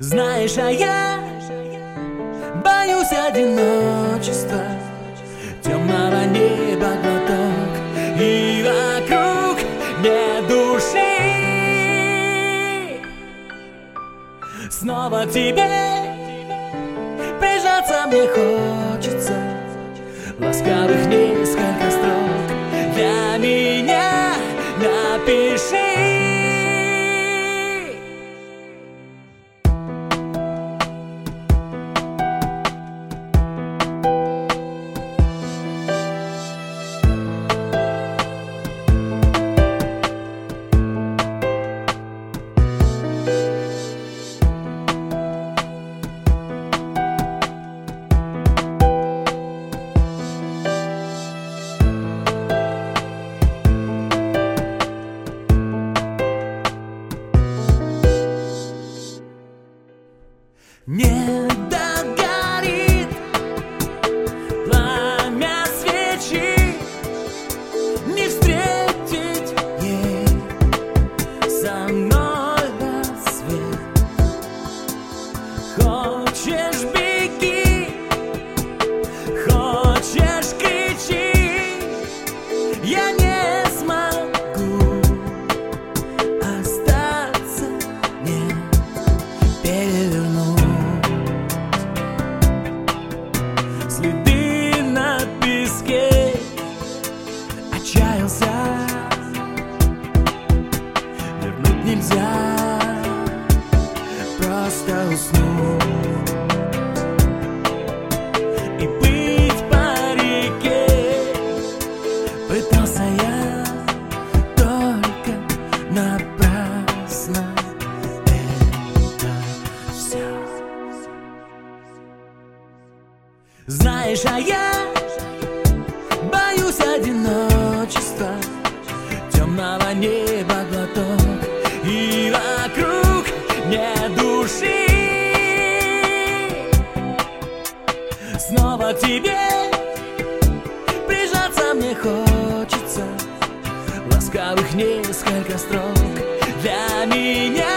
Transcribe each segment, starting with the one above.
Знаешь, а я боюсь одиночества Темного неба глоток И вокруг нет души. Снова к тебе Прижаться мне хочется Ласкавых несколько строк. Для меня напиши Не догорит просто уснуть и быть по реке пытался я только напрасно. Это все знаешь, а я боюсь одиночества Темного неба глоток души. Снова к тебе Прижаться мне хочется. Ласкавых несколько строк Для меня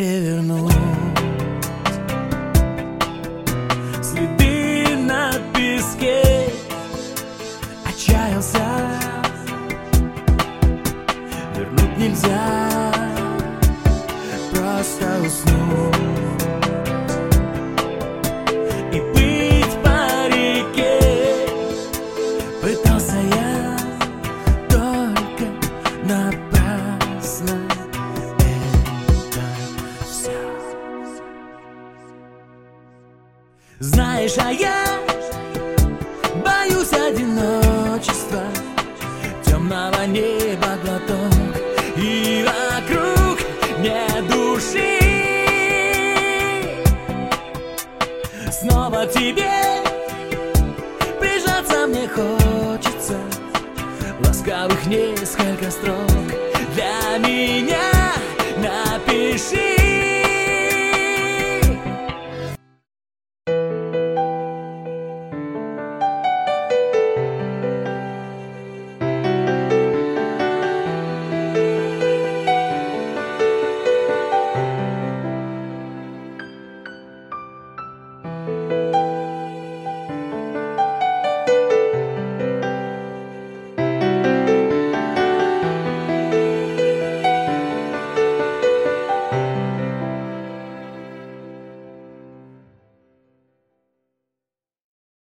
перевернуть. Следы на песке. Отчаялся. Вернуть нельзя. Просто уснуть. И быть по реке. Пытался я Только напрасно Знаешь, а я боюсь одиночества Темного неба глоток И вокруг нет души. Снова к тебе Прижаться мне хочется Ласкавых несколько строк